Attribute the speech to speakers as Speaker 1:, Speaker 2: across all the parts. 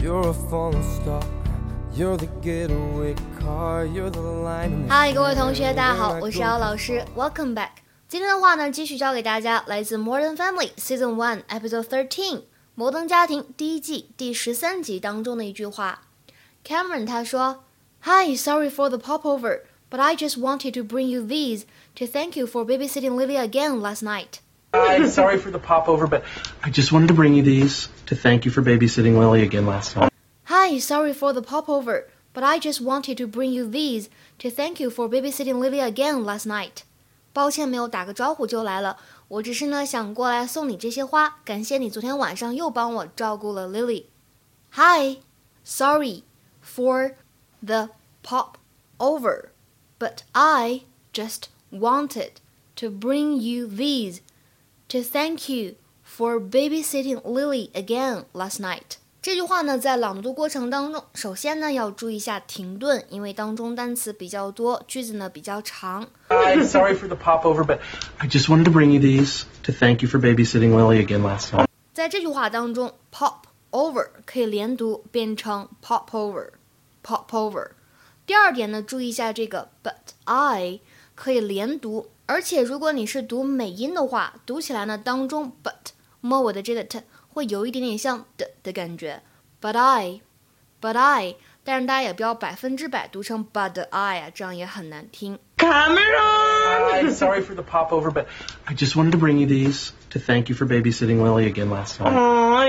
Speaker 1: You're a falling star. You're the getaway car. You're the line.
Speaker 2: Hi，各位同学，大家好，我是姚老师，Welcome back。今天的话呢，继续教给大家来自《Modern Family》Season One Episode Thirteen《摩登家庭》第一季第十三集当中的一句话。Cameron 他说：“Hi, sorry for the popover, but I just wanted to bring you these to thank you for babysitting Lily again last night.”
Speaker 3: I'm sorry for the popover, but I just wanted to bring you these to thank you for babysitting Lily again last night.
Speaker 2: Hi, sorry for the popover, but I just wanted to bring you these to thank you for babysitting Lily again last night. 抱歉，没有打个招呼就来了。我只是呢想过来送你这些花，感谢你昨天晚上又帮我照顾了 Lily。Hi, sorry for the pop over, but I just wanted to bring you these to thank you for babysitting Lily again last night。这句话呢，在朗读过程当中，首先呢要注意一下停顿，因为当中单词比较多，句子呢比较长。
Speaker 3: I'm sorry for the popover, but I just wanted to bring you these to thank you for babysitting Lily again last night.
Speaker 2: 在这句话当中，pop over 可以连读变成 pop over，pop over。 第二点呢，注意一下这个 but I 可以连读。而且如果你是读美音的话，读起来呢当中 but 末尾的这个 t 会有一点点像的的感觉。But I，but I，但是大家也不要百分之百读成 but I 啊，这样也很难听。
Speaker 3: Cameron! I'm sorry for the popover, but I just wanted to bring you these to thank you for babysitting Lily again last night.
Speaker 4: Oh,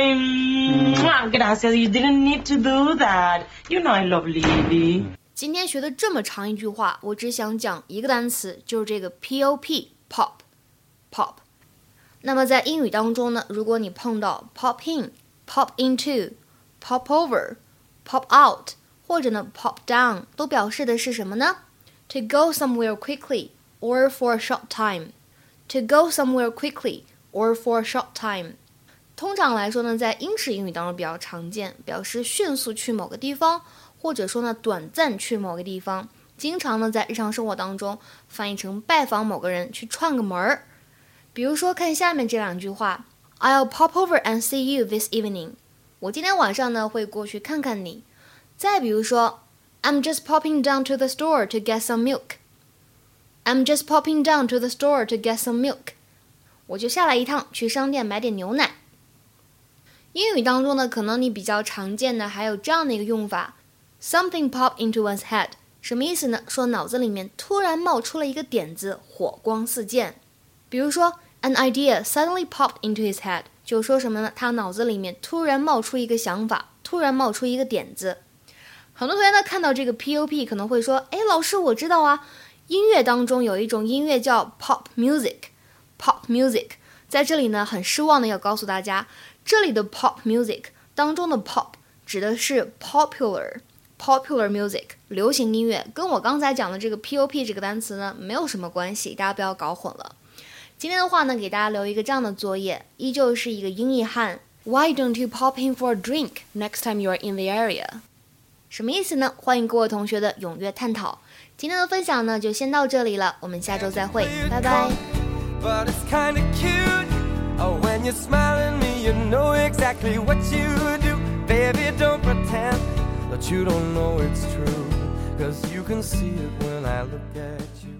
Speaker 4: gracias. You didn't need to do that. You know I love Lily.
Speaker 2: 今天学的这么长一句话，我只想讲一个单词，就是这个 pop pop pop。那么在英语当中呢，如果你碰到 pop in、pop into、pop over、pop out，或者呢 pop down，都表示的是什么呢？To go somewhere quickly or for a short time. To go somewhere quickly or for a short time. 通常来说呢，在英式英语当中比较常见，表示迅速去某个地方。 或者说呢，短暂去某个地方，经常呢在日常生活当中翻译成拜访某个人，去串个门儿。比如说，看下面这两句话：I'll pop over and see you this evening。我今天晚上呢会过去看看你。再比如说，I'm just popping down to the store to get some milk。I'm just popping down to the store to get some milk。我就下来一趟，去商店买点牛奶。英语当中呢，可能你比较常见的还有这样的一个用法。Something pop into one's head，什么意思呢？说脑子里面突然冒出了一个点子，火光四溅。比如说，an idea suddenly popped into his head，就说什么呢？他脑子里面突然冒出一个想法，突然冒出一个点子。很多同学呢看到这个 pop 可能会说，哎，老师，我知道啊，音乐当中有一种音乐叫 pop music，pop music，在这里呢很失望的要告诉大家，这里的 pop music 当中的 pop 指的是 popular。Popular music，流行音乐，跟我刚才讲的这个 pop 这个单词呢，没有什么关系，大家不要搞混了。今天的话呢，给大家留一个这样的作业，依旧是一个英译汉。Why don't you pop in for a drink next time you are in the area？什么意思呢？欢迎各位同学的踊跃探讨。今天的分享呢，就先到这里了，我们下周再会，拜拜。
Speaker 1: But you don't know it's true, cause you can see it when I look at you.